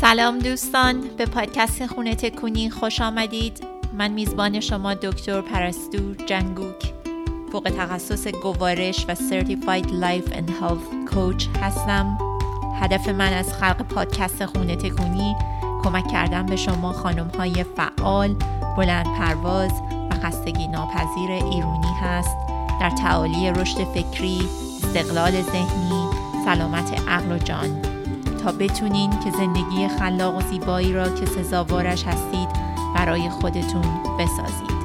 سلام دوستان به پادکست خونه تکونی خوش آمدید. من میزبان شما دکتر پرستو جنگوک. فوق تخصص گوارش و Certified Life and Health Coach هستم. هدف من از خلق پادکست خونه تکونی کمک کردن به شما خانم های فعال بلند پرواز و خستگی ناپذیر ایرونی هست. در تعالی رشد فکری استقلال ذهنی سلامت عقل و جان. تا بتونین که زندگی خلاق و زیبایی را که سزاوارش هستید برای خودتون بسازید.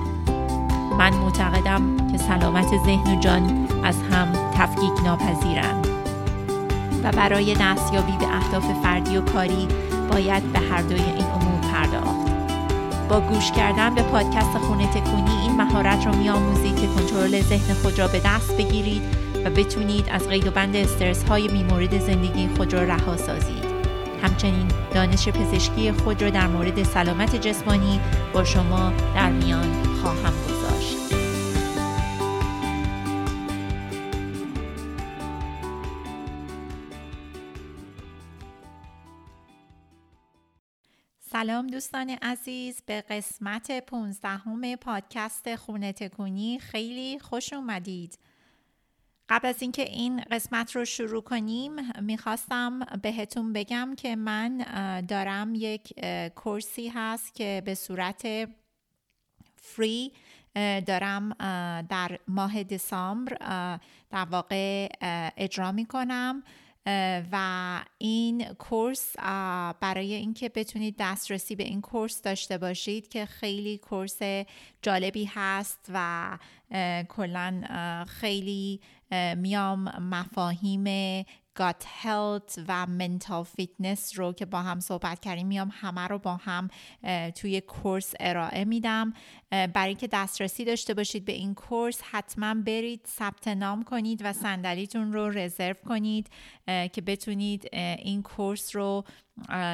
من معتقدم که سلامت ذهن و جان از هم تفکیک ناپذیرند. و برای دستیابی به اهداف فردی و کاری باید به هر دوی این امور پرداخت. با گوش کردن به پادکست خونه تکونی این مهارت رو میآموزید که کنترل ذهن خود را به دست بگیرید و بتونید از قید و بند استرس های میمورد زندگی خود را رها سازید. همچنین دانش پزشکی خود را در مورد سلامت جسمانی با شما در میان خواهم گذاشت. سلام دوستان عزیز به قسمت 15 پادکست خونه تکونی خیلی خوش اومدید. قبل از اینکه این قسمت رو شروع کنیم می‌خواستم بهتون بگم که من دارم یک کورسی هست که به صورت فری دارم در ماه دسامبر در واقع اجرا می‌کنم. و این کورس برای اینکه بتونید دسترسی به این کورس داشته باشید که خیلی کورس جالبی هست و کلا خیلی میام مفاهیم gut health و mental fitness رو که با هم صحبت کردیم میام همه رو با هم توی course ارائه میدم. برای اینکه دسترسی داشته باشید به این course حتما برید ثبت نام کنید و صندلیتون رو رزرو کنید که بتونید این course رو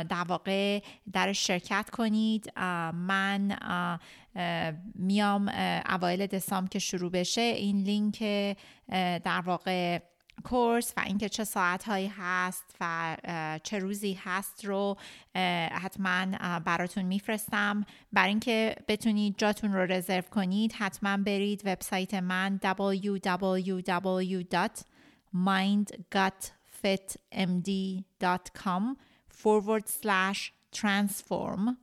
در واقع در شرکت کنید. من میام اوایل دسامبر که شروع بشه این لینک در واقع کورس و اینکه چه ساعت هایی هست و چه روزی هست رو حتما براتون میفرستم. برای اینکه بتونید جاتون رو رزرو کنید حتما برید وبسایت من www.mindgutfitmd.com forward slash transform.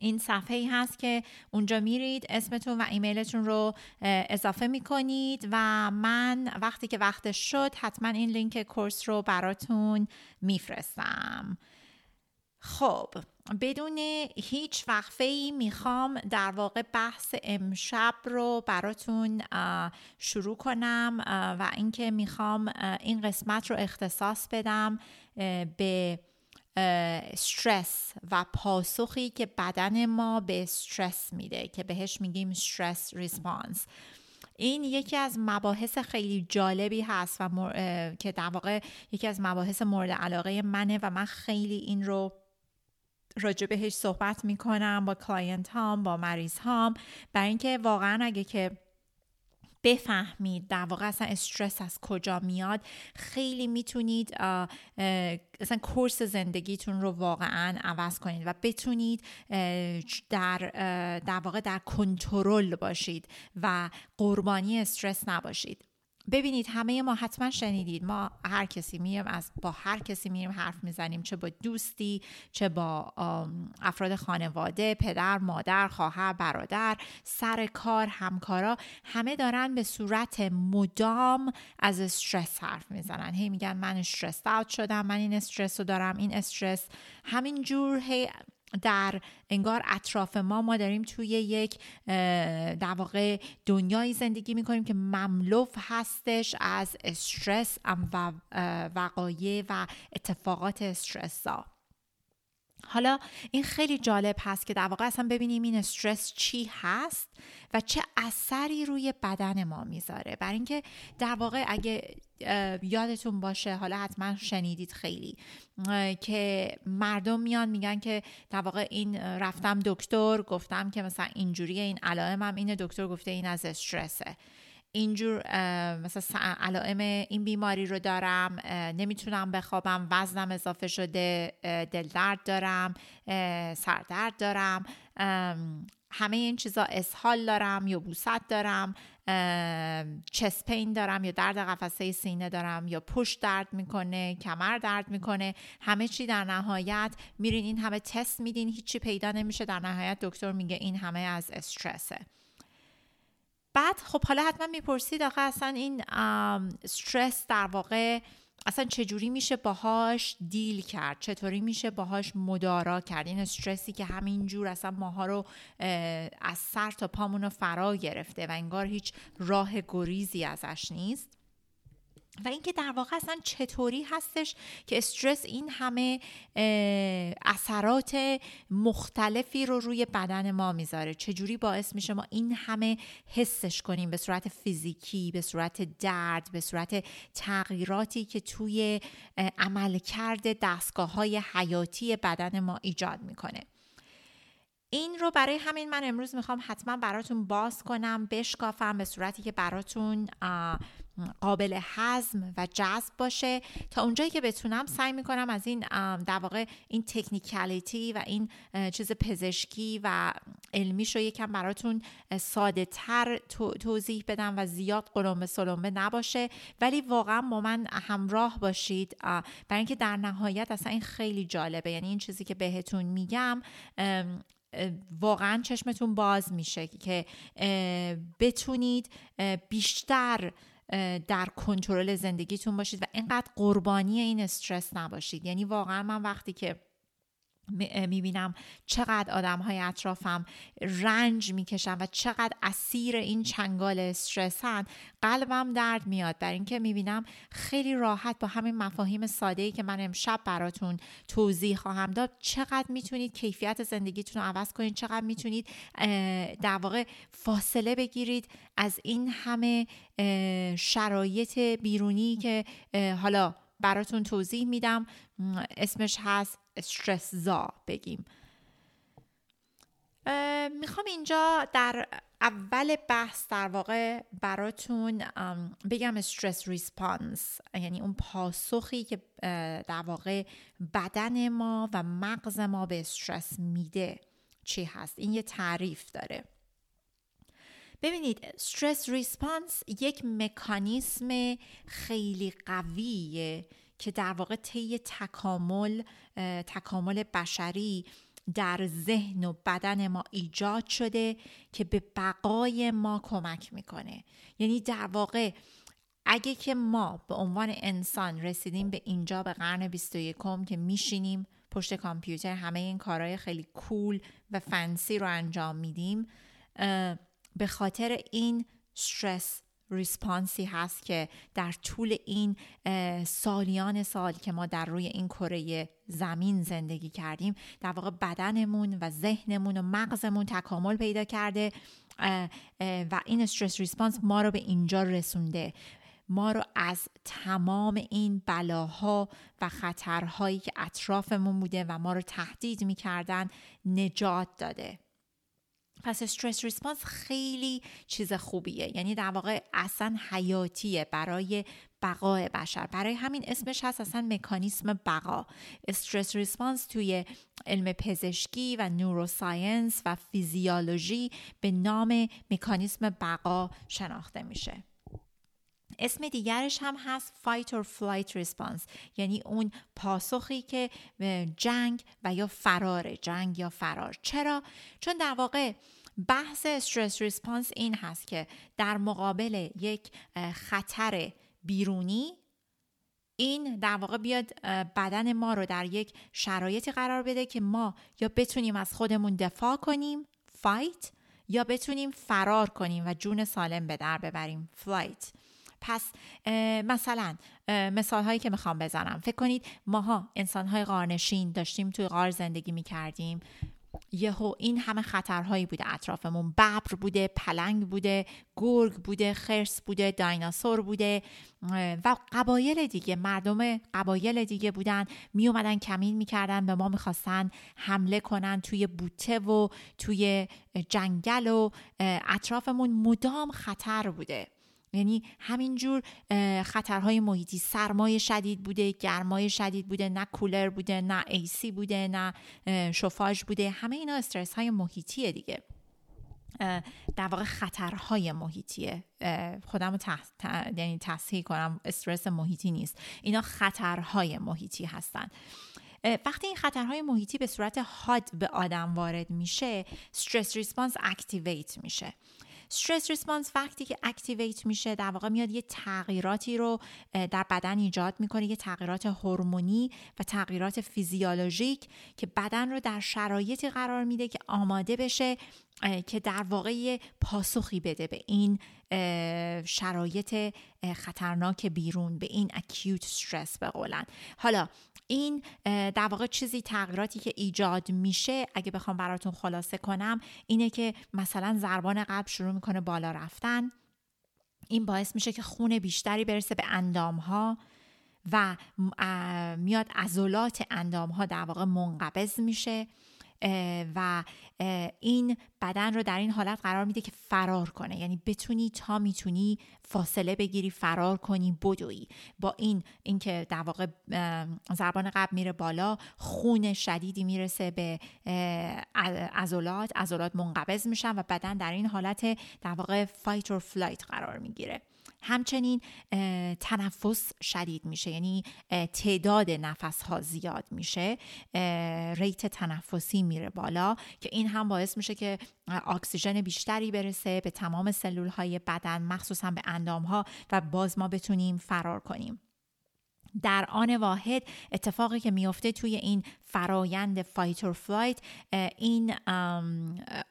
این صفحه ای هست که اونجا میرید اسمتون و ایمیلتون رو اضافه می‌کنید و من وقتی که وقتش شد حتما این لینک کورس رو براتون میفرستم. خب بدون هیچ وقفه ای می‌خوام در واقع بحث امشب رو براتون شروع کنم و اینکه می‌خوام این قسمت رو اختصاص بدم به استرس و پاسخی که بدن ما به استرس میده که بهش میگیم stress response این یکی از مباحث خیلی جالبی هست و که در واقع یکی از مباحث مورد علاقه منه و من خیلی این رو راجع بهش صحبت می‌کنم با client هام با مریض هام. برای اینکه واقعا اگه که بفهمید در واقع اصلا استرس از کجا میاد. خیلی می‌تونید اصلا کورس زندگیتون رو واقعا عوض کنید و بتونید در در واقع در کنترل باشید و قربانی استرس نباشید. ببینید همه ما حتما شنیدید. ما هر کسی میریم از با هر کسی میریم حرف می‌زنیم. چه با دوستی چه با افراد خانواده پدر مادر خواهر برادر سر کار همکارا همه دارن به صورت مدام از استرس حرف می‌زنن. هی میگن من استرس اوت شدم من این استرس رو دارم این استرس. همین جور هی در انگار اطراف ما ما داریم توی یک در واقع دنیایی زندگی می‌کنیم که مملوف هستش از استرس و وقایع و اتفاقات استرسا حالا این خیلی جالب هست که در واقع اصلا ببینیم این استرس چی هست و چه اثری روی بدن ما می‌ذاره. برای اینکه در واقع اگه یادتون باشه حالا حتما شنیدید خیلی که مردم میان میگن که در واقع این رفتم دکتر گفتم که مثلا اینجوری این علائمم اینه دکتر گفته این از استرسه. اینجور مثلا علائم این بیماری رو دارم نمی‌تونم بخوابم وزنم اضافه شده دل درد دارم سردرد دارم همه این چیزا اسهال دارم یا بوست دارم چسپین دارم یا درد قفسه سینه دارم یا پشت درد می‌کنه کمر درد می‌کنه همه چی در نهایت میرین این همه تست میدین هیچی پیدا نمیشه در نهایت دکتر میگه این همه از استرسه. بعد خب حالا حتما می‌پرسید آخه اصلا این استرس در واقع اصلا چجوری میشه باهاش دیل کرد؟ چطوری میشه باهاش مدارا کرد؟ این استرسی که همینجور اصلا ماها رو از سر تا پامون رو فرا گرفته و انگار هیچ راه گریزی ازش نیست. و اینکه در واقع اصلا چطوری هستش که استرس این همه اثرات مختلفی رو روی بدن ما می‌ذاره. چجوری باعث میشه ما این همه حسش کنیم به صورت فیزیکی به صورت درد به صورت تغییراتی که توی عملکرد دستگاه های حیاتی بدن ما ایجاد می‌کنه. این رو برای همین من امروز می‌خوام حتما براتون باز کنم بشکافم به صورتی که براتون قابل هضم و جذب باشه. تا اونجایی که بتونم سعی می‌کنم از این در واقع این تکنیکالیتی و این چیز پزشکی و علمیش رو یکم براتون ساده تر توضیح بدم و زیاد قلمبه سلمبه نباشه. ولی واقعا با من همراه باشید. برای اینکه در نهایت اصلا این خیلی جالبه. یعنی این چیزی که بهتون میگم واقعا چشمتون باز میشه که بتونید بیشتر در کنترل زندگیتون باشید و اینقدر قربانی این استرس نباشید. یعنی واقعا من وقتی که می‌بینم چقدر آدم های اطرافم رنج می‌کشن و چقدر اسیر این چنگال استرسن. قلبم درد میاد بر اینکه می‌بینم خیلی راحت با همین مفاهیم ساده ای که من امشب براتون توضیح خواهم داد چقدر می‌تونید کیفیت زندگیتون رو عوض کنید چقدر می‌تونید در واقع فاصله بگیرید از این همه شرایط بیرونی که حالا براتون توضیح میدم. اسمش هست استرس زا بگیم. می‌خوام اینجا در اول بحث در واقع براتون بگم stress response یعنی اون پاسخی که در واقع بدن ما و مغز ما به استرس میده چی هست. این یه تعریف داره. ببینید stress response یک مکانیسم خیلی قویه که در واقع طی تکامل تکامل بشری در ذهن و بدن ما ایجاد شده که به بقای ما کمک می‌کنه. یعنی در واقع اگه که ما به عنوان انسان رسیدیم به اینجا به قرن 21 که میشینیم پشت کامپیوتر همه این کارهای خیلی کول و فنسی رو انجام میدیم به خاطر این استرس ریسپانسی هست که در طول این سالیان سال که ما در روی این کره زمین زندگی کردیم در واقع بدنمون و ذهنمون و مغزمون تکامل پیدا کرده و این استرس ریسپانس ما رو به اینجا رسونده. ما رو از تمام این بلاها و خطرهایی که اطرافمون بوده و ما رو تهدید می‌کردن نجات داده. پس stress response خیلی چیز خوبیه. یعنی در واقع اصلا حیاتیه برای بقای بشر. برای همین اسمش هست اصلا مکانیسم بقا. stress response توی علم پزشکی و neuroscience و فیزیولوژی به نام مکانیسم بقا شناخته میشه. اسم دیگرش هم هست fight or flight response. یعنی اون پاسخی که جنگ و یا فرار جنگ یا فرار. چرا؟ چون در واقع بحث stress response این هست که در مقابل یک خطر بیرونی این در واقع بیاد بدن ما رو در یک شرایطی قرار بده که ما یا بتونیم از خودمون دفاع کنیم fight یا بتونیم فرار کنیم و جون سالم به در ببریم flight پس مثلا مثال هایی که می‌خوام بزنم. فکر کنید ماها انسان های غارنشین داشتیم توی غار زندگی می‌کردیم. یهو این همه خطرهایی بوده اطرافمون ببر بوده پلنگ بوده گرگ بوده خرس بوده دایناسور بوده. و قبایل دیگه مردم قبایل دیگه بودن می اومدن کمین می‌کردن به ما می‌خواستن حمله کنن توی بوته و توی جنگل و اطرافمون مدام خطر بوده. یعنی همینجور خطرهای محیطی. سرمایه شدید بوده گرمای شدید بوده نه کولر بوده نه ایسی بوده نه شفاژ بوده. همه اینا استرس های محیطیه دیگه. در واقع خطرهای محیطیه. خودم رو تح... یعنی تصحیح کنم استرس محیطی نیست. اینا خطرهای محیطی هستند وقتی این خطرهای محیطی به صورت حاد به آدم وارد میشه stress response activate میشه. stress response وقتی که activate میشه در واقع میاد یه تغییراتی رو در بدن ایجاد می‌کنه یه تغییرات هورمونی و تغییرات فیزیولوژیک که بدن رو در شرایطی قرار میده که آماده بشه که در واقع پاسخی بده به این شرایط خطرناک بیرون به این acute stress به قولاً. حالا این در واقع چیزی تغییراتی که ایجاد میشه اگه بخوام براتون خلاصه کنم اینه که مثلا ضربان قلب شروع می‌کنه بالا رفتن. این باعث میشه که خون بیشتری برسه به اندام ها و میاد عضلات اندام ها در واقع منقبض میشه. و این بدن رو در این حالت قرار میده که فرار کنه. یعنی بتونی تا می‌تونی فاصله بگیری فرار کنی بدوی. با این اینکه در واقع ضربان قلب میره بالا خون شدیدی می‌رسه به عضلات. عضلات منقبض میشن و بدن در این حالت در واقع fight or flight قرار می‌گیره. همچنین تنفس شدید میشه یعنی تعداد نفس ها زیاد میشه rate تنفسی میره بالا که این هم باعث میشه که اکسیژن بیشتری برسه به تمام سلول های بدن مخصوصا به اندام ها و باز ما بتونیم فرار کنیم. در آن واحد اتفاقی که میفته توی این فرایند fight or flight این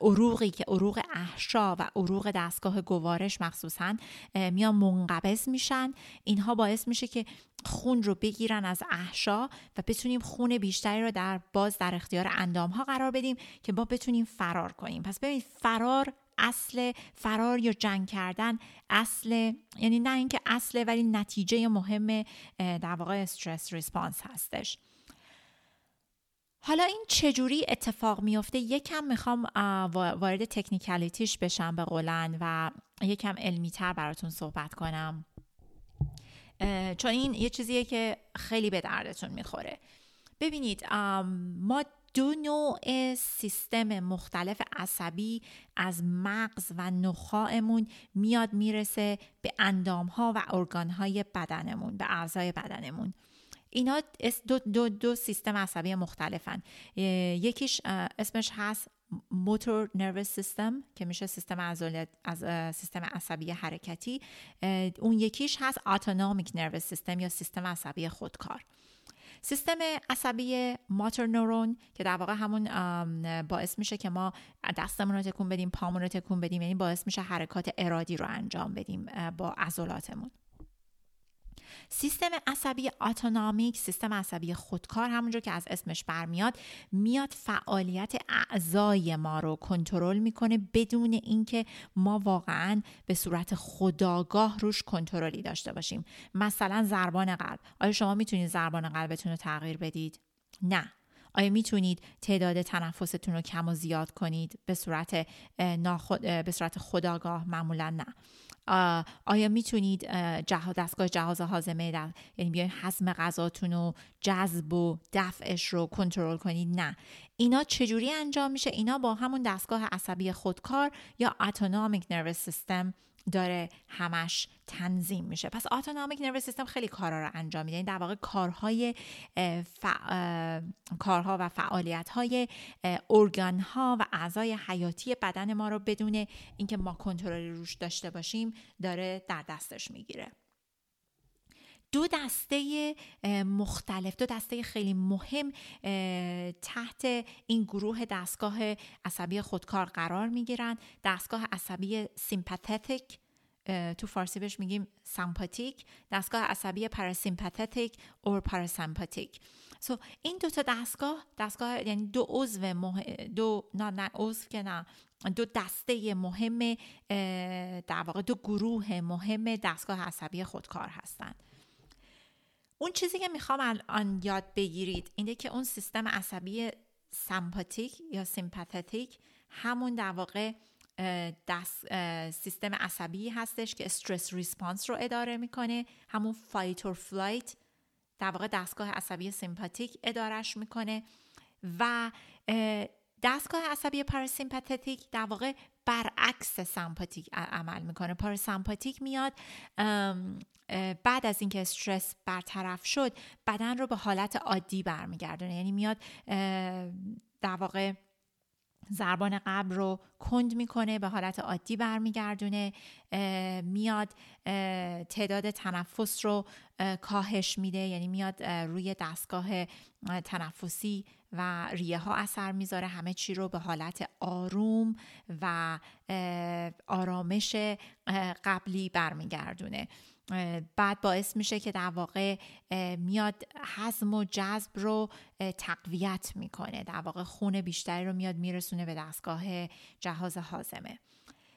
عروقی که عروق احشا و عروق دستگاه گوارش مخصوصا میان منقبض میشن. اینها باعث میشه که خون رو بگیرن از احشا و بتونیم خون بیشتری رو در باز در اختیار اندام ها قرار بدیم که با بتونیم فرار کنیم. پس ببینید فرار اصل فرار یا جنگ کردن اصل یعنی نه اینکه اصله ولی نتیجه مهم در واقع استرس ریسپانس هستش. حالا این چجوری اتفاق میفته یکم می‌خوام وارد تکنیکالیتیش بشم به قولن و یکم علمی تر براتون صحبت کنم. چون این یه چیزیه که خیلی به دردتون می‌خوره. ببینید ما دو نوع سیستم مختلف عصبی از مغز و نخاعمون میاد می‌رسه به اندام ها و ارگان های بدنمون به اعضای بدنمون. اینا دو, دو, دو سیستم عصبی مختلفن. یکیش اسمش هست موتور نروس سیستم که میشه سیستم از سیستم عصبی حرکتی. اون یکیش هست اتونومیک نروس سیستم یا سیستم عصبی خودکار. سیستم عصبی ماتر نورون که در واقع همون باعث میشه که ما دستمون رو تکون بدیم پامون رو تکون بدیم یعنی باعث میشه حرکات ارادی رو انجام بدیم با عضلاتمون. سیستم عصبی اتونامیک سیستم عصبی خودکار همونجور که از اسمش برمیاد میاد فعالیت اعضای ما رو کنترل می‌کنه بدون اینکه ما واقعا به صورت خداگاه روش کنترلی داشته باشیم. مثلا ضربان قلب. آیا شما می‌تونید ضربان قلبتون رو تغییر بدید؟ نه. آیا می‌تونید تعداد تنفستون رو کم و زیاد کنید؟ به صورت ناخد... به صورت خداگاه معمولا نه. آیا می‌تونید دستگاه جهاز هاضمه در یعنی بیاین هضم غذاتون و جذب و دفعش رو کنترل کنید؟ نه. اینا چجوری انجام میشه؟ اینا با همون دستگاه عصبی خودکار یا اتونومیک نروس سیستم داره همش تنظیم میشه. پس اتونومیک نرو سیستم خیلی کارا رو انجام میده. یعنی در واقع کارهای کارها و فعالیت های ارگان ها و اعضای حیاتی بدن ما رو بدون اینکه ما کنترلی روش داشته باشیم داره در دستش می‌گیره. دو دسته مختلف دو دسته خیلی مهم تحت این گروه دستگاه عصبی خودکار قرار می گیرن دستگاه عصبی سیمپاتیک تو فارسی بهش میگیم سمپاتیک دستگاه عصبی پاراسیمپاتیک اور پاراسمپاتیک سو این دو تا دستگاه دستگاه یعنی دو عضو دو نه نه عضو که نه دو دسته مهم در واقع دو گروه مهم دستگاه عصبی خودکار هستند اون چیزی که می‌خوام الان یاد بگیرید اینه که اون سیستم عصبی سمپاتیک یا سیمپاتیک همون در واقع دست سیستم عصبی هستش که stress response رو اداره می‌کنه. همون fight or flight در واقع دستگاه عصبی سمپاتیک ادارش می‌کنه و دستگاه عصبی پاراسمپاتیک در واقع برعکس سمپاتیک عمل می‌کنه. پاراسمپاتیک میاد بعد از اینکه استرس برطرف شد بدن رو به حالت عادی برمیگردونه. یعنی میاد در واقع ضربان قبل رو کند می‌کنه به حالت عادی برمیگردونه. میاد تعداد تنفس رو کاهش میده. یعنی میاد روی دستگاه تنفسی و ریه ها اثر می‌ذاره. همه چی رو به حالت آروم و آرامش قبلی برمیگردونه. بعد باعث میشه که در واقع میاد هضم و جذب رو تقویت می‌کنه. در واقع خون بیشتری رو میاد میرسونه به دستگاه جهاز هاضمه.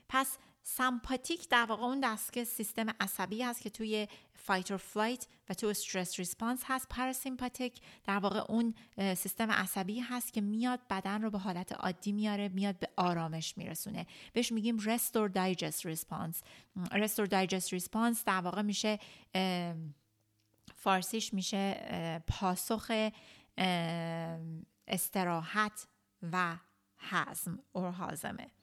پس سمپاتیک در واقع اون دستگاه سیستم عصبی هست که توی fight or flight و تو stress response هست پاراسمپاتیک در واقع اون سیستم عصبی هست که میاد بدن رو به حالت عادی میاره میاد به آرامش میرسونه. بهش میگیم rest or digest response rest or digest response در واقع میشه فارسیش میشه پاسخ استراحت و هضم or هاضمه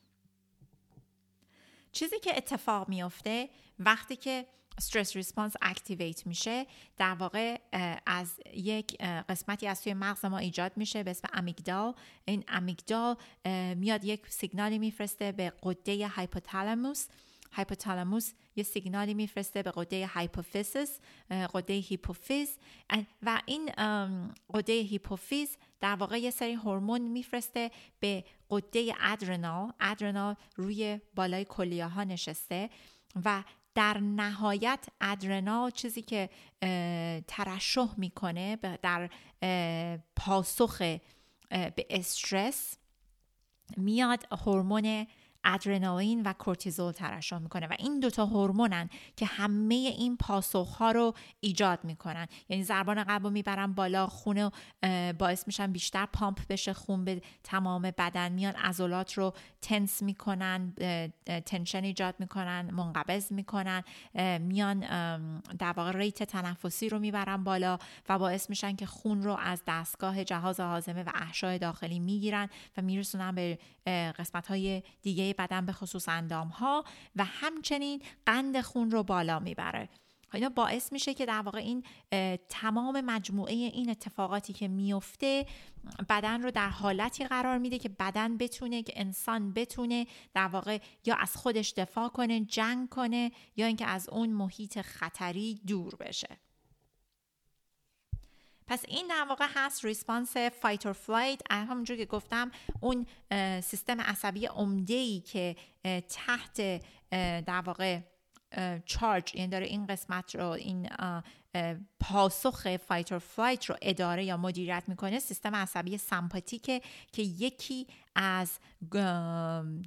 چیزی که اتفاق میافته وقتی که stress response activate میشه در واقع از یک قسمتی از توی مغز ما ایجاد میشه به اسم آمیگدال این آمیگدال میاد یک سیگنالی میفرسته به غده hypothalamus hypothalamus یه سیگنالی میفرسته به غده hypophysis غده هیپوفیز. و این غده هیپوفیز در واقع یه سری هورمون میفرسته به غده adrenal. adrenal روی بالای کلیه ها نشسته و در نهایت adrenal چیزی که ترشح می‌کنه در پاسخ به استرس میاد هورمون ادرنالین و کورتیزول ترشح می‌کنه و این دوتا هورمونن که همه این پاسخ ها رو ایجاد می‌کنن. یعنی ضربان قلب رو می‌برن بالا خون باعث میشن بیشتر پامپ بشه خون به تمام بدن میان عضلات رو تنس می‌کنن تنشن ایجاد می‌کنن منقبض می‌کنن میان در واقع ریت تنفسی رو می‌برن بالا و باعث میشن که خون رو از دستگاه جهاز هاضمه و احشای داخلی می‌گیرن و میرسونن به قسمت های دیگه بدن به خصوص اندام ها و همچنین قند خون رو بالا می‌بره. اینا باعث میشه که در واقع این تمام مجموعه این اتفاقاتی که میفته بدن رو در حالتی قرار میده که بدن بتونه که انسان بتونه در واقع یا از خودش دفاع کنه جنگ کنه یا اینکه از اون محیط خطری دور بشه. پس این در واقع هست response fight or flight همونجور که گفتم اون سیستم عصبی عمده ای که تحت در واقع charge یعنی داره این قسمت رو این پاسخ fight or flight رو اداره یا مدیریت می‌کنه سیستم عصبی سمپاتیکه که یکی از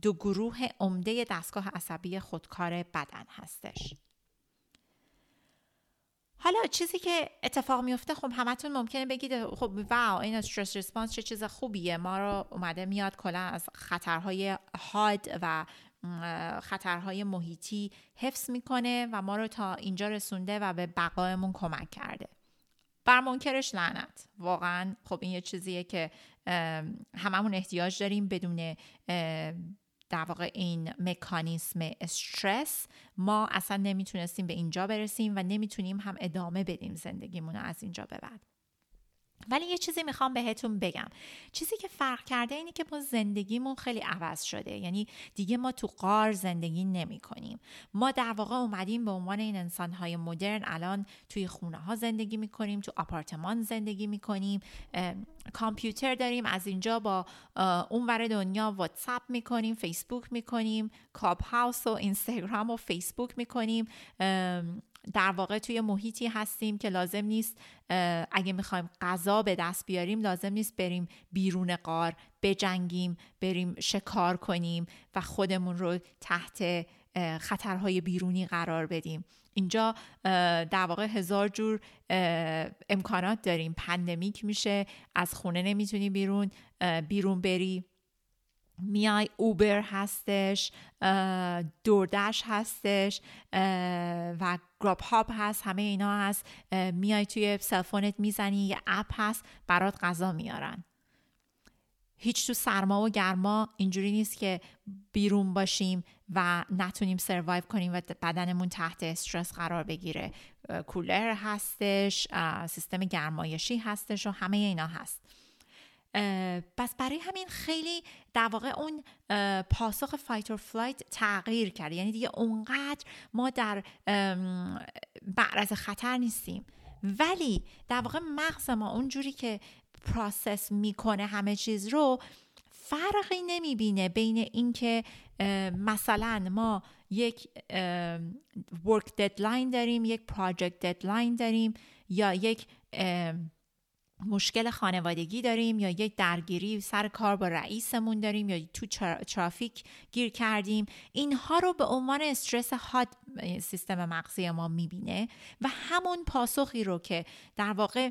دو گروه عمده دستگاه عصبی خودکار بدن هستش. حالا چیزی که اتفاق میفته خب همتون ممکنه بگید خب واو این استرس ریسپانس چه چیز خوبیه. ما رو اومده میاد کلا از خطرهای حاد و خطرهای محیطی حفظ می‌کنه و ما رو تا اینجا رسونده و به بقایمون کمک کرده. بر منکرش لعنت. واقعا خب این یه چیزیه که هممون احتیاج داریم بدون در واقع این مکانیسم استرس ما اصلا نمی‌تونستیم به اینجا برسیم و نمی‌تونیم هم ادامه بدیم زندگیمون از اینجا به بعد. ولی یه چیزی می‌خوام بهتون بگم. چیزی که فرق کرده اینه که ما زندگیمون خیلی عوض شده. یعنی دیگه ما تو قار زندگی نمی کنیم ما در واقع اومدیم به عنوان این انسان های مدرن الان توی خونه ها زندگی می‌کنیم تو آپارتمان زندگی می‌کنیم. کامپیوتر داریم از اینجا با اونور دنیا واتساپ می‌کنیم فیسبوک می‌کنیم کاب هاوس و اینستاگرام و فیسبوک می‌کنیم. در واقع توی محیطی هستیم که لازم نیست اگه می‌خوایم غذا به دست بیاریم لازم نیست بریم بیرون قار بجنگیم بریم شکار کنیم و خودمون رو تحت خطرهای بیرونی قرار بدیم. اینجا در واقع هزار جور امکانات داریم. pandemic میشه از خونه نمی‌تونی بیرون بیرون بری. میای Uber هستش DoorDash هستش و Grubhub هست همه اینا هست. میای توی cell phone ت می‌زنی یه app هست برات غذا میارن. هیچ تو سرما و گرما اینجوری نیست که بیرون باشیم و نتونیم survive کنیم و بدنمون تحت استرس قرار بگیره. کولر هستش سیستم گرمایشی هستش و همه اینا هست. پس برای همین خیلی در واقع اون پاسخ fight or flight تغییر کرده یعنی دیگه اونقدر ما در معرض خطر نیستیم. ولی در واقع مغز ما اونجوری که process می‌کنه همه چیز رو فرقی نمی‌بینه بین اینکه مثلا ما یک work deadline داریم یک project deadline داریم یا یک مشکل خانوادگی داریم یا یک درگیری سر کار با رئیسمون داریم یا تو ترافیک گیر کردیم اینها رو به عنوان استرس های سیستم مغزی ما می‌بینه و همون پاسخی رو که در واقع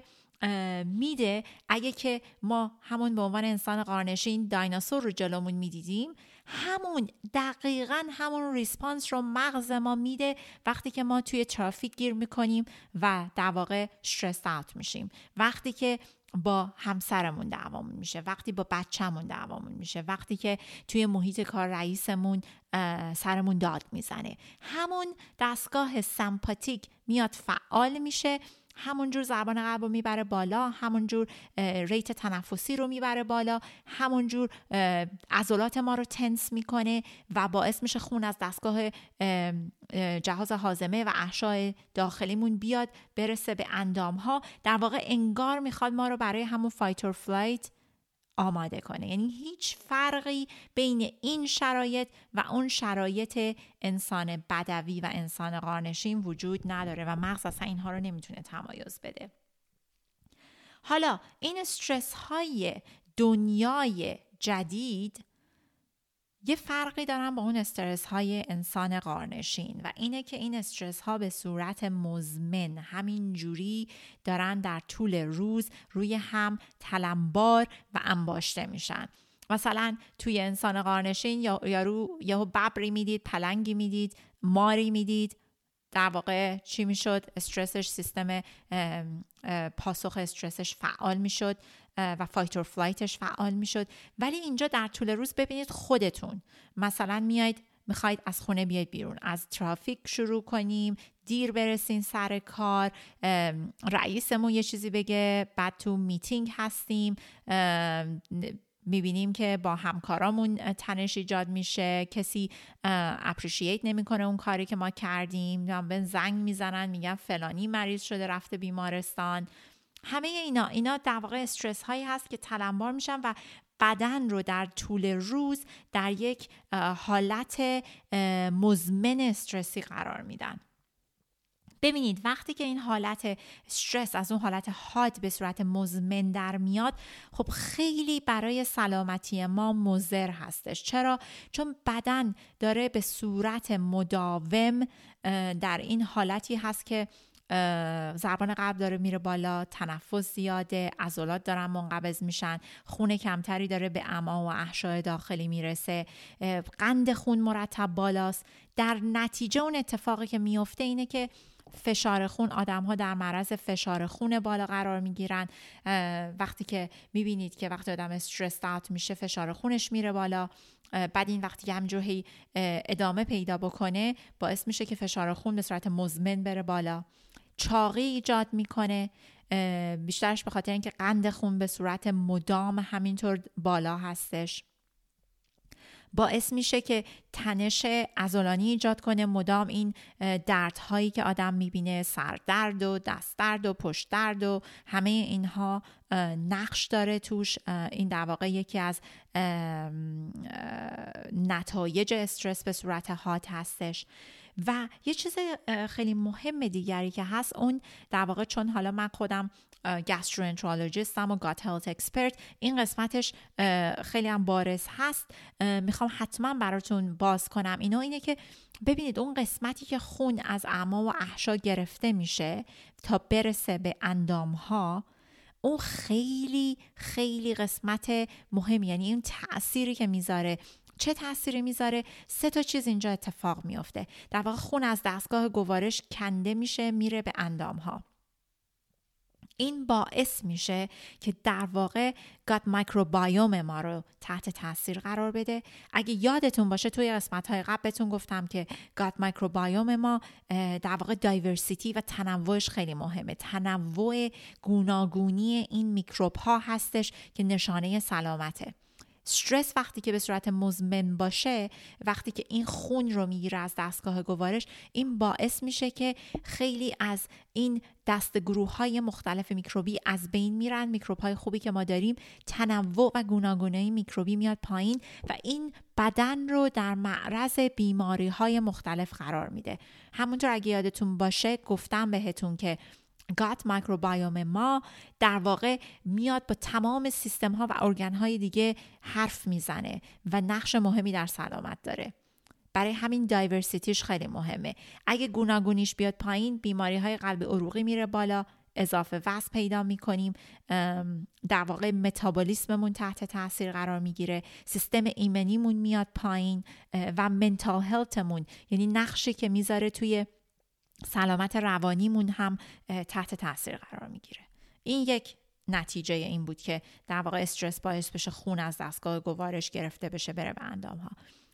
میده. اگه که ما همون به عنوان انسان غارنشین دایناسور رو جلومون می‌دیدیم همون دقیقا همون ریسپانس رو مغز ما میده وقتی که ما توی ترافیک گیر می‌کنیم و در واقع استرس اوت میشیم. وقتی که با همسرمون دعوامون میشه وقتی با بچهمون دعوامون میشه وقتی که توی محیط کار رئیسمون سرمون داد می‌زنه. همون دستگاه سمپاتیک میاد فعال میشه. همونجور زبان قلب رو می‌بره بالا همونجور rate تنفسی رو می‌بره بالا همونجور عضلات ما رو tense می‌کنه و باعث میشه خون از دستگاه جهاز هاضمه و احشای داخلیمون بیاد برسه به اندام ها در واقع انگار می‌خواد ما رو برای همون fight or flight آماده کنه. یعنی هیچ فرقی بین این شرایط و اون شرایط انسان بدوی و انسان غارنشین وجود نداره و مغز اصلا اینها رو نمی‌تونه تمایز بده. حالا این استرس های دنیای جدید یه فرقی دارن با اون استرس های انسان قارنشین و اینه که این استرس ها به صورت مزمن همین جوری دارن در طول روز روی هم تلمبار و انباشته میشن. مثلا توی انسان قارنشین یا یارو یهو ببری می‌دید پلنگی می‌دید ماری می‌دید. در واقع چی می‌شد؟ استرسش سیستم پاسخ استرسش فعال می‌شد. و fight or flight ش فعال می‌شد. ولی اینجا در طول روز ببینید خودتون. مثلا میاید می‌خواید از خونه بیاید بیرون. از ترافیک شروع کنیم دیر برسین سر کار. رئیسمون یه چیزی بگه. بعد تو میتینگ هستیم. می‌بینیم که با همکارامون تنش ایجاد میشه. کسی اپریشیت نمی‌کنه اون کاری که ما کردیم. به زنگ می‌زنن میگن فلانی مریض شده رفته بیمارستان. همه اینا اینا در واقع استرس هایی هست که تلمبار میشن و بدن رو در طول روز در یک حالت مزمن استرسی قرار میدن. ببینید وقتی که این حالت استرس از اون حالت هات به صورت مزمن در میاد خب خیلی برای سلامتی ما مزر هستش. چرا؟ چون بدن داره به صورت مداوم در این حالتی هست که ضربان قلب داره میره بالا تنفس زیاده عضلات دارن منقبض میشن خون کمتری داره به اما و احشای داخلی می‌رسه. قند خون مرتب بالاست. در نتیجه اون اتفاقی که میفته اینه که فشار خون آدم ها در معرض فشار خون بالا قرار می‌گیرن. وقتی که می‌بینید که وقتی آدم استرس اوت میشه فشار خونش میره بالا. بعد این وقتی که همجور هی ادامه پیدا بکنه باعث میشه که فشار خون به صورت مزمن بره بالا. چاقی ایجاد می‌کنه بیشترش به خاطر اینکه قند خون به صورت مدام همینطور بالا هستش. باعث میشه که تنش ازولانی ایجاد کنه. مدام این دردهایی که آدم می‌بینه سردرد و دست درد و پشت درد و همه اینها نقش داره توش. این در واقع یکی از نتایج استرس به صورت هات هستش. و یه چیز خیلی مهم دیگری که هست اون در واقع چون حالا من خودم گسترونترولوژیستم و گات هلت اکسپرت این قسمتش خیلی هم بارز هست. می‌خوام حتما براتون باز کنم. اینو اینه که ببینید اون قسمتی که خون از اعما و احشا گرفته میشه تا برسه به اندام ها اون خیلی خیلی قسمت مهمی یعنی اون تأثیری که می‌ذاره چه تأثیری می‌ذاره؟ سه تا چیز اینجا اتفاق میافته. در واقع خون از دستگاه گوارش کنده میشه میره به اندام ها این باعث میشه که در واقع گات مایکروبایوم ما رو تحت تاثیر قرار بده. اگه یادتون باشه توی قسمت های قبل بهتون گفتم که گات مایکروبایوم ما در واقع دایورسیتی و تنوعش خیلی مهمه. تنوع گوناگونی این میکروب ها هستش که نشانه سلامته. استرس وقتی که به صورت مزمن باشه وقتی که این خون رو می‌گیره از دستگاه گوارش این باعث میشه که خیلی از این دست گروه های مختلف میکروبی از بین میرن. میکروب های خوبی که ما داریم تنوع و گوناگونی میکروبی میاد پایین و این بدن رو در معرض بیماری های مختلف قرار میده. همونطور اگه یادتون باشه گفتم بهتون که گات مایکروبایوم ما در واقع میاد با تمام سیستم ها و ارگان های دیگه حرف می‌زنه و نقش مهمی در سلامت داره. برای همین دایورسیتیش خیلی مهمه. اگه گوناگونیش بیاد پایین بیماری های قلب عروقی میره بالا اضافه وزن پیدا می‌کنیم در واقع متابولیسممون تحت تاثیر قرار می‌گیره سیستم ایمنیمون میاد پایین و منتال هلتمون یعنی نقشی که می‌ذاره توی سلامت روانیمون هم تحت تاثیر قرار می‌گیره. این یک نتیجه این بود که در واقع استرس باعث بشه خون از دستگاه گوارش گرفته بشه بره به اندام ها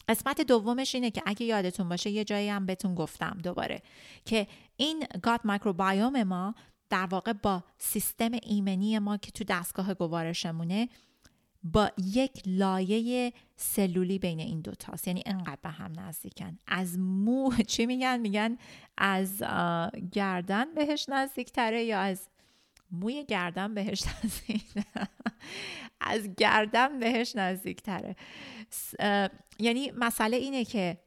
قسمت دومش اینه که اگه یادتون باشه یه جایی هم بهتون گفتم دوباره که این گات مایکروبایوم ما در واقع با سیستم ایمنی ما که تو دستگاه گوارشمونه با یک لایه سلولی بین این دوتاست یعنی انقدر به هم نزدیکن. از مو چی میگن؟ میگن از گردن بهش نزدیکتره یا از موی گردن بهش نزدیک از گردن بهش نزدیکتره. یعنی مسئله اینه که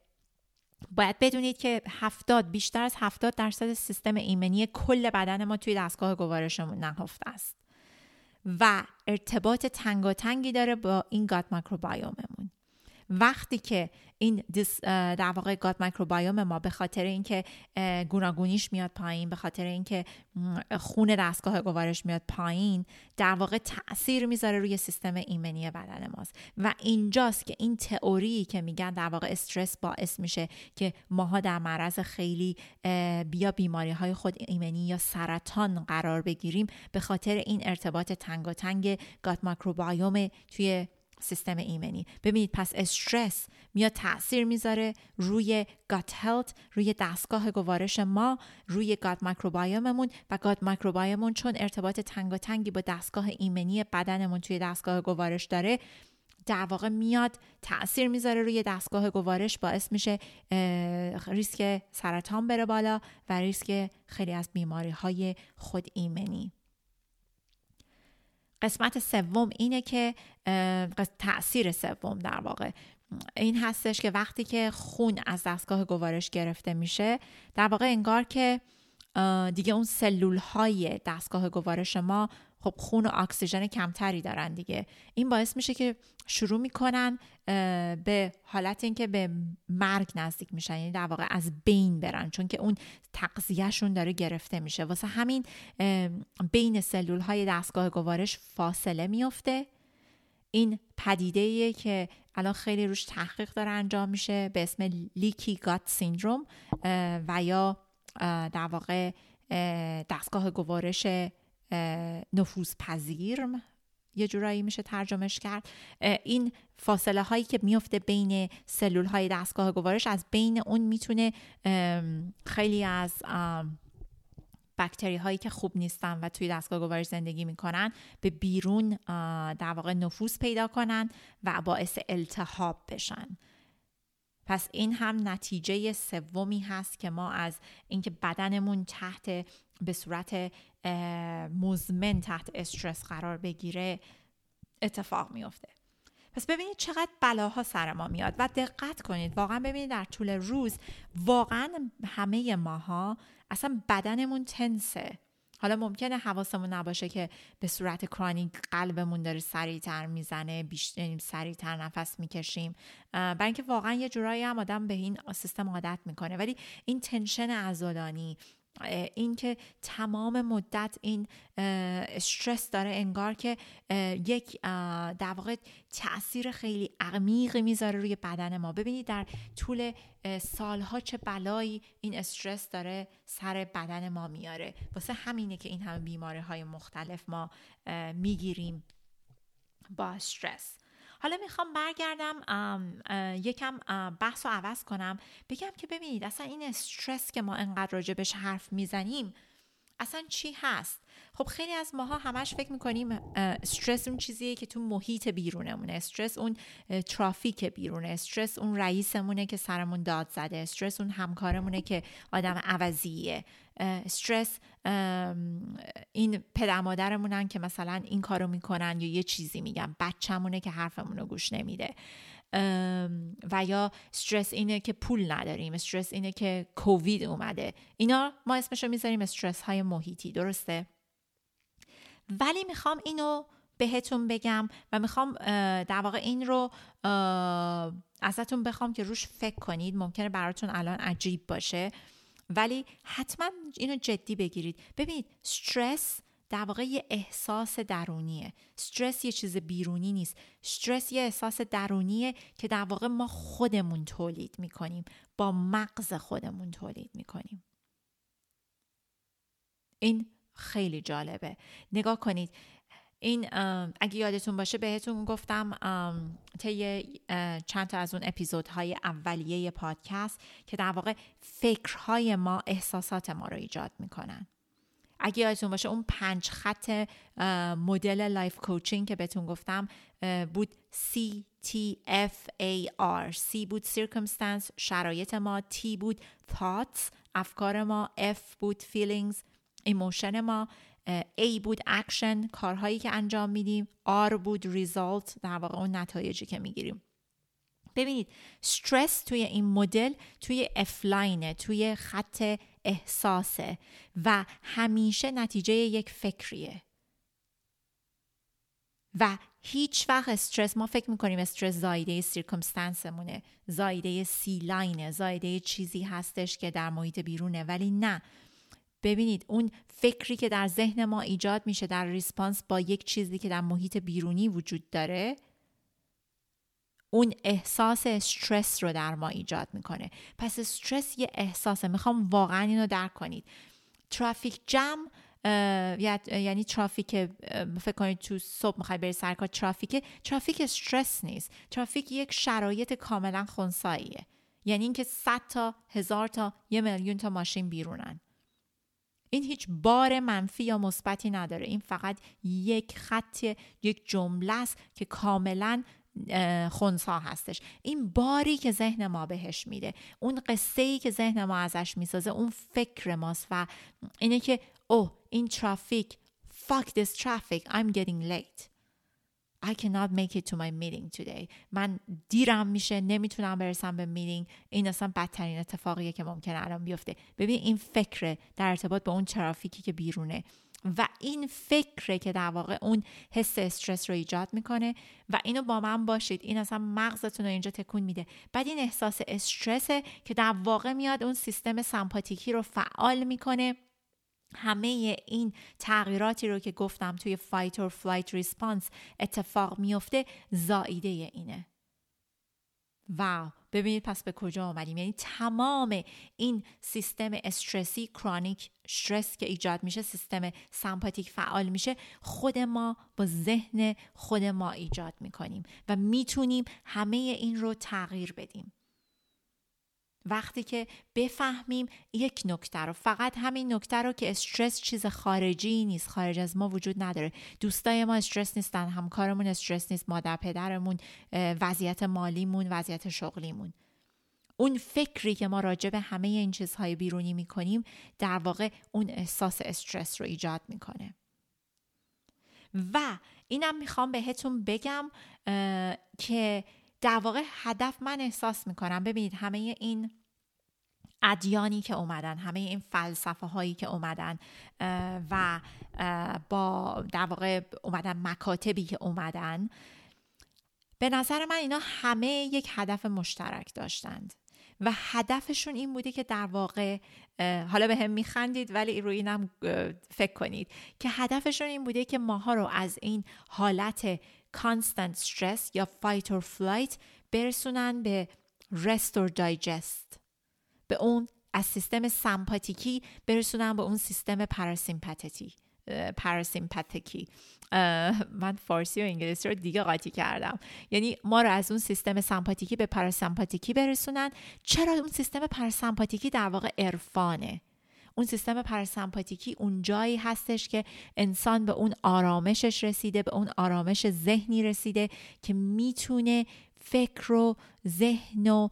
باید بدونید که هفتاد بیشتر از هفتاد درصد سیستم ایمنی کل بدن ما توی دستگاه گوارشمون نهفته است. و ارتباط تنگاتنگی داره با این gut microbiome مون وقتی که این در واقع gut microbiome ما به خاطر اینکه گوناگونیش میاد پایین به خاطر اینکه خون دستگاه گوارش میاد پایین در واقع تاثیر می‌ذاره روی سیستم ایمنی بدن ماست. و اینجاست که این تئوری که میگن در واقع استرس باعث میشه که ماها در معرض خیلی بیا بیماری های خود ایمنی یا سرطان قرار بگیریم به خاطر این ارتباط تنگاتنگ gut microbiome توی سیستم ایمنی. ببینید پس استرس میاد تاثیر می‌ذاره روی gut health روی دستگاه گوارش ما روی gut microbiome مون و gut microbiome مون چون ارتباط تنگی با دستگاه ایمنی بدنمون توی دستگاه گوارش داره در واقع میاد تاثیر می‌ذاره روی دستگاه گوارش باعث میشه ریسک سرطان بره بالا و ریسک خیلی از بیماری های خود ایمنی. قسمت سوم اینه که تاثیر سوم در واقع. این هستش که وقتی که خون از دستگاه گوارش گرفته میشه در واقع انگار که دیگه اون سلول های دستگاه گوارش ما خب خون و اکسیژن کمتری دارن دیگه. این باعث میشه که شروع می‌کنن به حالت اینکه به مرگ نزدیک میشن یعنی در واقع از بین برن چون که اون تغذیهشون داره گرفته میشه. واسه همین بین سلول های دستگاه گوارش فاصله میفته این پدیده که الان خیلی روش تحقیق داره انجام میشه به اسم لیکی گات سیندروم و یا در واقع دستگاه گوارش نفوذ پذیر یه جورایی میشه ترجمهش کرد. این فاصله هایی که میفته بین سلول های دستگاه گوارش از بین اون می‌تونه خیلی از بکتری هایی که خوب نیستن و توی دستگاه گوارش زندگی می‌کنن به بیرون در واقع نفوذ پیدا کنن و باعث التهاب بشن. پس این هم نتیجه سومی هست که ما از اینکه بدنمون تحت به صورت مزمن تحت استرس قرار بگیره اتفاق میفته پس ببینید چقدر بلاها سر ما میاد و دقت کنید. واقعا ببینید در طول روز واقعا همه ماها اصلا بدنمون تنسه. حالا ممکنه حواسمون نباشه که به صورت کرانیک قلبمون داره سریعتر می‌زنه بیشتر یعنی سریعتر نفس می‌کشیم. برای اینکه واقعا یه جورایی هم آدم به این سیستم عادت می‌کنه. ولی این تنشن عضلانی اینکه تمام مدت این استرس داره انگار که یک در واقع تاثیر خیلی عمیقی می‌ذاره روی بدن ما. ببینید در طول سالها چه بلایی این استرس داره سر بدن ما میاره. واسه همینه که این همه بیماری های مختلف ما می‌گیریم با استرس حالا می‌خوام برگردم یکم بحث رو عوض کنم. بگم که ببینید اصلا این استرس که ما انقدر راجبش حرف می‌زنیم اصلا چی هست؟ خب خیلی از ماها همش فکر می‌کنیم استرس اون چیزیه که تو محیط بیرونمونه. استرس اون ترافیک بیرونه. استرس اون رئیسمونه که سرمون داد زده. استرس اون همکارمونه که آدم عوضیه. استرس این پدر مادرمونن که مثلا این کارو می‌کنن یا یه چیزی میگن. بچهمونه که حرفمون رو گوش نمیده. و یا استرس اینه که پول نداریم. استرس اینه که کووید اومده. اینا ما اسمش رو می‌ذاریم استرس های محیطی. درسته؟ ولی می‌خوام اینو بهتون بگم و می‌خوام در واقع این رو ازتون بخوام که روش فکر کنید. ممکنه براتون الان عجیب باشه. ولی حتما اینو جدی بگیرید. ببینید استرس در واقع یه احساس درونیه. استرس یه چیز بیرونی نیست. استرس یه احساس درونیه که در واقع ما خودمون تولید می‌کنیم. با مغز خودمون تولید می‌کنیم. این خیلی جالبه. نگاه کنید این اگه یادتون باشه بهتون گفتم طی چند تا از اون اپیزودهای اولیه پادکست که در واقع فکرهای ما احساسات ما رو ایجاد می‌کنن. اگه یادتون باشه اون پنج خط مدل life coaching که بهتون گفتم بود C T F A R. C بود circumstance شرایط ما. T بود thoughts افکار ما. F بود feelings emotion ما. A بود اکشن کارهایی که انجام میدیم. R بود result در واقع اون نتایجی که می‌گیریم. ببینید استرس توی این مدل توی F line ه توی خط احساسه و همیشه نتیجه یک فکریه. و هیچ وقت استرس ما فکر می‌کنیم استرس زایده سیرکمستنسمونه زایده سی لاینه زایده چیزی هستش که در محیط بیرونه ولی نه. ببینید اون فکری که در ذهن ما ایجاد میشه در response با یک چیزی که در محیط بیرونی وجود داره اون احساس استرس رو در ما ایجاد می‌کنه. پس استرس یه احساسه. می‌خوام واقعا اینو درک کنید. ترافیک جم یعنی ترافیک فکر کنید تو صبح می‌خوای بری سرکار ترافیک ترافیک استرس نیست. ترافیک یک شرایط کاملا خونساییه. یعنی اینکه 100 تا هزار تا یه میلیون تا ماشین بیرونن. این هیچ بار منفی یا مثبتی نداره. این فقط یک خط یک جمله است که کاملا خونسا هستش. این باری که ذهن ما بهش میده اون قصه ای که ذهن ما ازش می‌سازه اون فکر ماست و اینه که اوه این ترافیک fuck this traffic I'm getting late. I cannot make it to my meeting today. من دیرم میشه نمی‌تونم برسم به میتینگ این اصلا بدترین اتفاقیه که ممکنه الان بیفته. ببین این فکر در ارتباط به اون ترافیکی که بیرونه. و این فکره که در واقع اون حس استرس رو ایجاد می‌کنه و اینو با من باشید. این اصلا مغزتون رو اینجا تکون میده. بعد این احساس استرسه که در واقع میاد اون سیستم سمپاتیکی رو فعال می‌کنه. همه این تغییراتی رو که گفتم توی fight or flight response اتفاق میفته زاییده اینه. wow ببینید پس به کجا آمدیم یعنی تمام این سیستم استرسی کرونیک استرس که ایجاد میشه سیستم سمپاتیک فعال میشه خود ما با ذهن خود ما ایجاد می‌کنیم و می‌تونیم همه این رو تغییر بدیم. وقتی که بفهمیم یک نکته رو فقط همین نکته رو که استرس چیز خارجی نیست خارج از ما وجود نداره. دوستای ما استرس نیستن همکارمون استرس نیست مادر پدرمون وضعیت مالیمون وضعیت شغلیمون. اون فکری که ما راجع به همه این چیزهای بیرونی می‌کنیم در واقع اون احساس استرس رو ایجاد می‌کنه. و اینم می‌خوام بهتون بگم که در واقع هدف من احساس می‌کنم ببینید همه این ادیانی که اومدن همه این فلسفه هایی که اومدن و با در واقع اومدن مکاتبی که اومدن به نظر من اینا همه یک هدف مشترک داشتند و هدفشون این بوده که در واقع حالا به هم میخندید ولی روی اینم فکر کنید که هدفشون این بوده که ماها رو از این حالت constant stress یا fight or flight برسونن به rest or digest. به اون از سیستم سمپاتیکی برسونن به اون سیستم پاراسیمپاتیکی. پاراسیمپاتیکی. من فارسی و انگلیسی رو دیگه قاطی کردم. یعنی ما رو از اون سیستم سمپاتیکی به پاراسیمپاتیکی برسونن. چرا اون سیستم پاراسیمپاتیکی در واقع عرفانه؟ اون سیستم پاراسمپاتیکی اون جایی هستش که انسان به اون آرامشش رسیده به اون آرامش ذهنی رسیده که می‌تونه فکر و ذهن و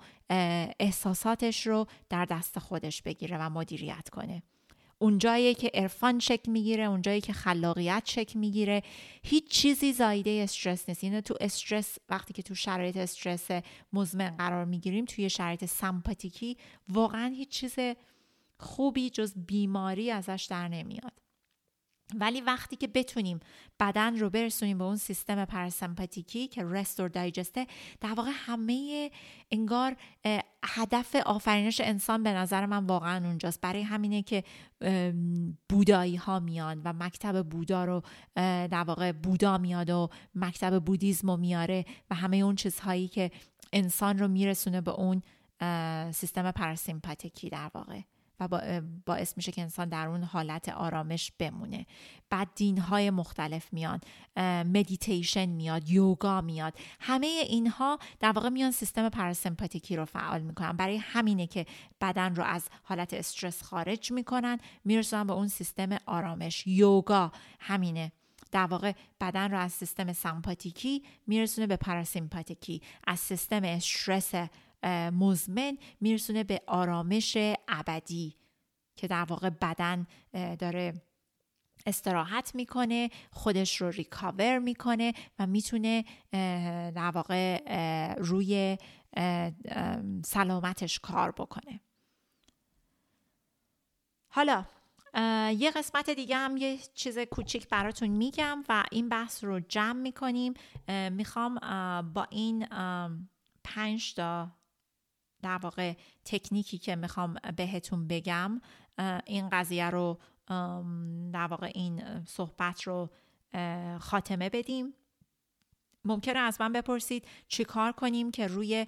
احساساتش رو در دست خودش بگیره و مدیریت کنه. اون جایی که عرفان شکل می‌گیره اون جایی که خلاقیت شکل می‌گیره هیچ چیزی زایده استرس نیست. اینو تو استرس وقتی که تو شرایط استرس مزمن قرار می‌گیریم توی شرایط سمپاتیکی واقعا هیچ چیز خوبی جز بیماری ازش در نمیاد. ولی وقتی که بتونیم بدن رو برسونیم به اون سیستم پرسمپاتیکی که رستور دایجسته در واقع همه انگار هدف آفرینش انسان به نظر من واقعا اونجاست. برای همینه که بودایی ها میان و مکتب بودا رو در واقع بودا میاد و مکتب بودیزم رو میاره و همه اون چیزهایی که انسان رو میرسونه به اون سیستم پرسیمپاتیکی در واقع. و باعث میشه که انسان در اون حالت آرامش بمونه. بعد دین های مختلف میان. مدیتیشن میاد یوگا میاد. همه اینها در واقع میان سیستم پراسمپاتیکی رو فعال می‌کنن. برای همینه که بدن رو از حالت استرس خارج می‌کنن میرسونن به اون سیستم آرامش. یوگا همینه. در واقع بدن رو از سیستم سمپاتیکی میرسونه به پراسیمپاتیکی از سیستم استرس مزمن میرسونه به آرامش ابدی که در واقع بدن داره استراحت می‌کنه خودش رو ریکاور می‌کنه و می‌تونه در واقع روی سلامتش کار بکنه. حالا یه قسمت دیگه هم یه چیز کوچیک براتون میگم و این بحث رو جمع می‌کنیم. می‌خوام با این پنج تا در واقع تکنیکی که می‌خوام بهتون بگم این قضیه رو در واقع این صحبت رو خاتمه بدیم. ممکنه از من بپرسید چی کار کنیم که روی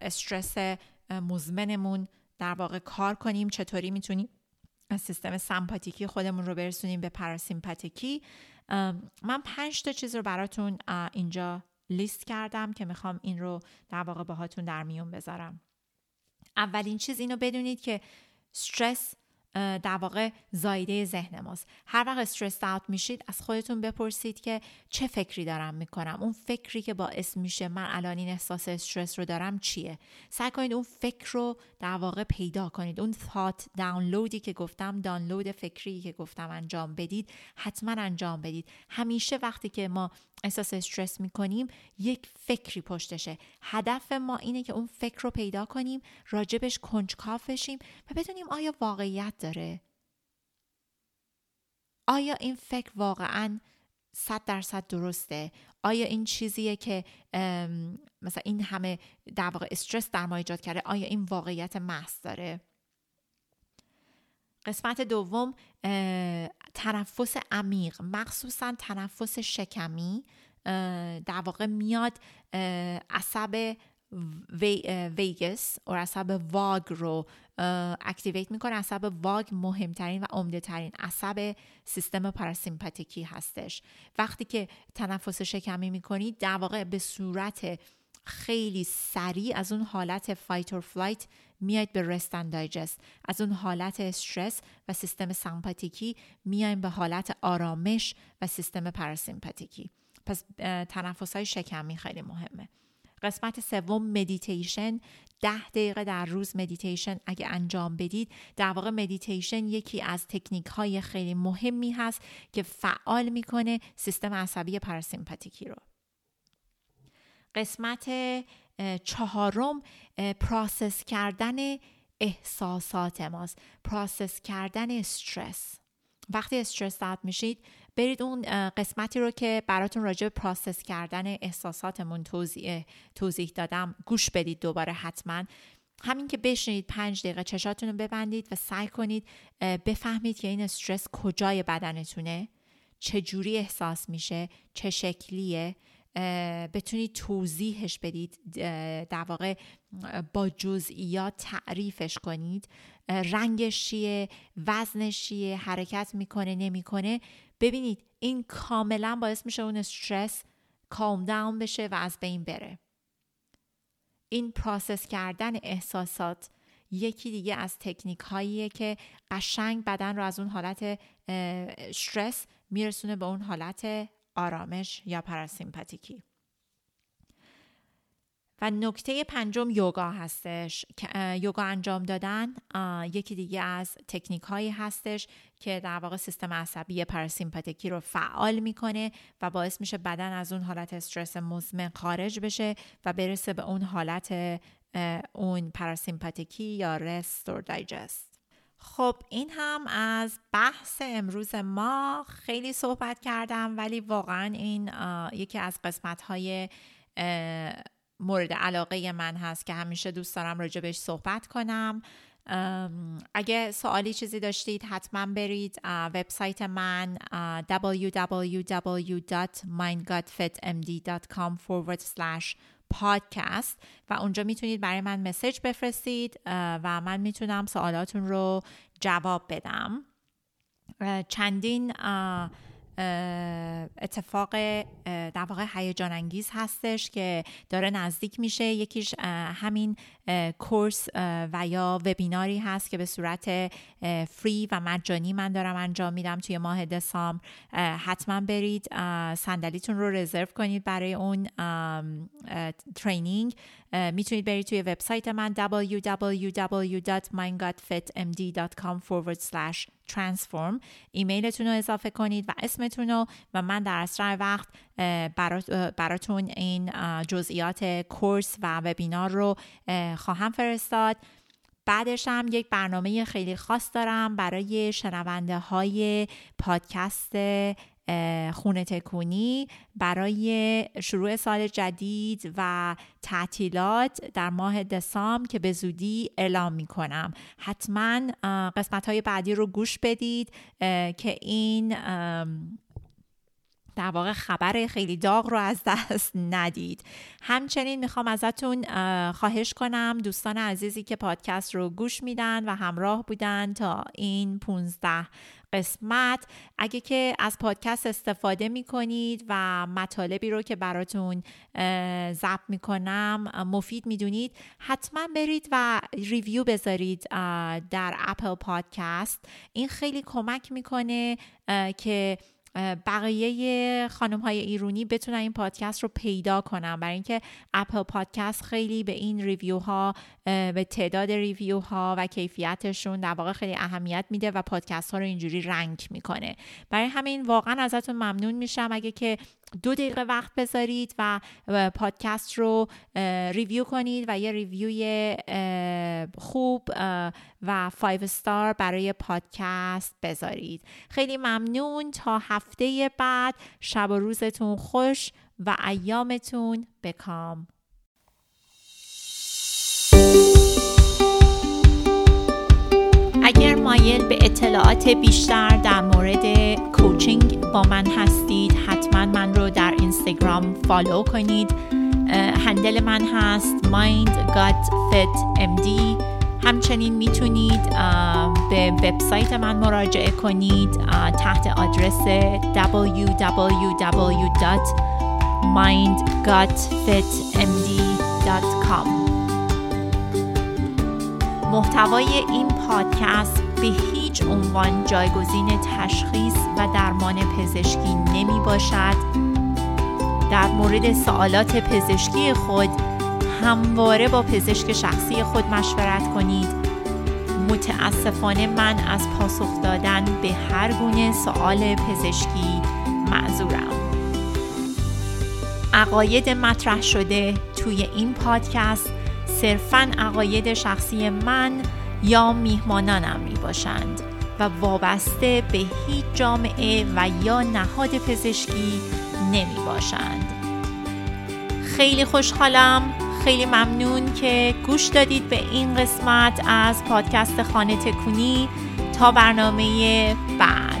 استرس مزمنمون در واقع کار کنیم؟ چطوری می‌تونیم سیستم سمپاتیکی خودمون رو برسونیم به پراسیمپاتیکی من پنج تا چیز رو براتون اینجا لیست کردم که می‌خوام این رو در واقع باهاتون در میون بذارم. اولین چیز اینو بدونید که استرس در واقع زایده ذهن ماست. هر وقت استرس اوت میشید از خودتون بپرسید که چه فکری دارم می‌کنم. اون فکری که باعث میشه من الان این احساس استرس رو دارم چیه؟ سعی کنید اون فکر رو در واقع پیدا کنید. اون thought دانلودی که گفتم دانلود فکری که گفتم انجام بدید حتما انجام بدید. همیشه وقتی که ما احساس استرس می‌کنیم یک فکری پشتشه. هدف ما اینه که اون فکر رو پیدا کنیم راجبش کنجکاو بشیم و بدونیم آیا واقعیت داره. آیا این فکر واقعا صد درصد درسته؟ آیا این چیزیه که مثلا این همه در واقع استرس در ما ایجاد کرده آیا این واقعیت محض داره؟ قسمت دوم تنفس عمیق مخصوصا تنفس شکمی در واقع میاد عصب vagus و عصب واگ رو activate می‌کنه. عصب واگ مهمترین و عمده ترین عصب سیستم پاراسیمپاتیکی هستش. وقتی که تنفس شکمی می‌کنید در واقع به صورت خیلی سریع از اون حالت fight or flight میاید به rest and digest از اون حالت استرس و سیستم سمپاتیکی میایم به حالت آرامش و سیستم پاراسیمپاتیکی. پس تنفس های شکمی خیلی مهمه. قسمت سوم مدیتیشن ده دقیقه در روز مدیتیشن اگه انجام بدید. در واقع مدیتیشن یکی از تکنیک های خیلی مهمی هست که فعال می‌کنه سیستم عصبی پاراسیمپاتیکی رو. قسمت چهارم process کردن احساسات ماست. پراسس کردن استرس وقتی استرس داد میشید برید اون قسمتی رو که براتون راجع به پراسس کردن احساساتمون توضیح, توضیح دادم گوش بدید دوباره حتما. همین که بشینید پنج دقیقه چشاتون رو ببندید و سعی کنید بفهمید که این استرس کجای بدنتونه چه جوری احساس میشه چه شکلیه. بتونید توضیحش بدید در واقع با جزئیات تعریفش کنید. رنگش چیه وزنش چیه حرکت می‌کنه نمی‌کنه. ببینید این کاملا باعث میشه اون استرس کام داون بشه و از بین بره. این پراسس کردن احساسات یکی دیگه از تکنیک هاییه که قشنگ بدن رو از اون حالت استرس میرسونه به اون حالت آرامش یا پراسیمپاتیکی و نکته پنجم یوگا هستش یوگا انجام دادن یکی دیگه از تکنیک هایی هستش که در واقع سیستم عصبی پراسیمپاتیکی رو فعال می‌کنه و باعث میشه بدن از اون حالت استرس مزمن خارج بشه و برسه به اون حالت اون پراسیمپاتیکی یا رست و دایجست خب این هم از بحث امروز ما خیلی صحبت کردم ولی واقعا این یکی از قسمت های مورد علاقه من هست که همیشه دوست دارم راجع بهش صحبت کنم. اگه سوالی چیزی داشتید حتما برید وبسایت من www.mindgutfitmd.com forward slash podcast و اونجا می‌تونید برای من مسج بفرستید و من می‌تونم سوالاتون رو جواب بدم. چندین اتفاق در واقع هیجان انگیز هستش که داره نزدیک میشه. یکیش همین کورس و یا وبیناری هست که به صورت فری و مجانی من دارم انجام میدم. توی ماه دسامبر حتما برید. صندلیتون رو رزرو کنید برای اون ترینینگ می‌تونید برید توی وبسایت من www.mindgutfitmd.com transform. ایمیلتون رو اضافه کنید و اسمتون رو و من در اسرع وقت براتون این جزئیات کورس و وبینار رو خواهم فرستاد. بعدش هم یک برنامه خیلی خاص دارم برای شنونده های پادکست خونه تکونی برای شروع سال جدید و تعطیلات در ماه دسامبر که به زودی اعلام می کنم حتما قسمت های بعدی رو گوش بدید که این در واقع خبر خیلی داغ رو از دست ندید. همچنین می‌خوام ازتون خواهش کنم دوستان عزیزی که پادکست رو گوش میدن و همراه بودن تا این 15 قسمت. اگه که از پادکست استفاده می کنید و مطالبی رو که براتون ضبط می کنم مفید می دونید حتما برید و ریویو بذارید در Apple Podcast. این خیلی کمک می‌کنه که بقیه خانم های ایرونی بتونن این پادکست رو پیدا کنن. برای اینکه Apple Podcast خیلی به این review ها به تعداد ریویو ها و کیفیتشون در واقع خیلی اهمیت میده و پادکست ها رو اینجوری rank می‌کنه. برای همین واقعا ازتون ممنون میشم. اگه که دو دقیقه وقت بذارید و پادکست رو review کنید و یه review ی خوب و 5 star برای پادکست بذارید. خیلی ممنون. تا هفته بعد شب و روزتون خوش و ایامتون بکام اگر مایل به اطلاعات بیشتر در مورد coaching با من هستید. حتما من رو در اینستاگرام follow کنید. هندل من هست mind gut fit md همچنین می‌تونید به وبسایت من مراجعه کنید تحت آدرس www.mindgutfitmd.com محتوای این پادکست به هیچ عنوان جایگزین تشخیص و درمان پزشکی نمی باشد. در مورد سوالات پزشکی خود همواره با پزشک شخصی خود مشورت کنید. متاسفانه من از پاسخ دادن به هر گونه سوال پزشکی معذورم. عقاید مطرح شده توی این پادکست صرفا عقاید شخصی من یا میهمانانم می باشند و وابسته به هیچ جامعه و یا نهاد پزشکی نمی باشند خیلی خوشحالم خیلی ممنون که گوش دادید به این قسمت از پادکست خانه تکونی. تا برنامه بعد.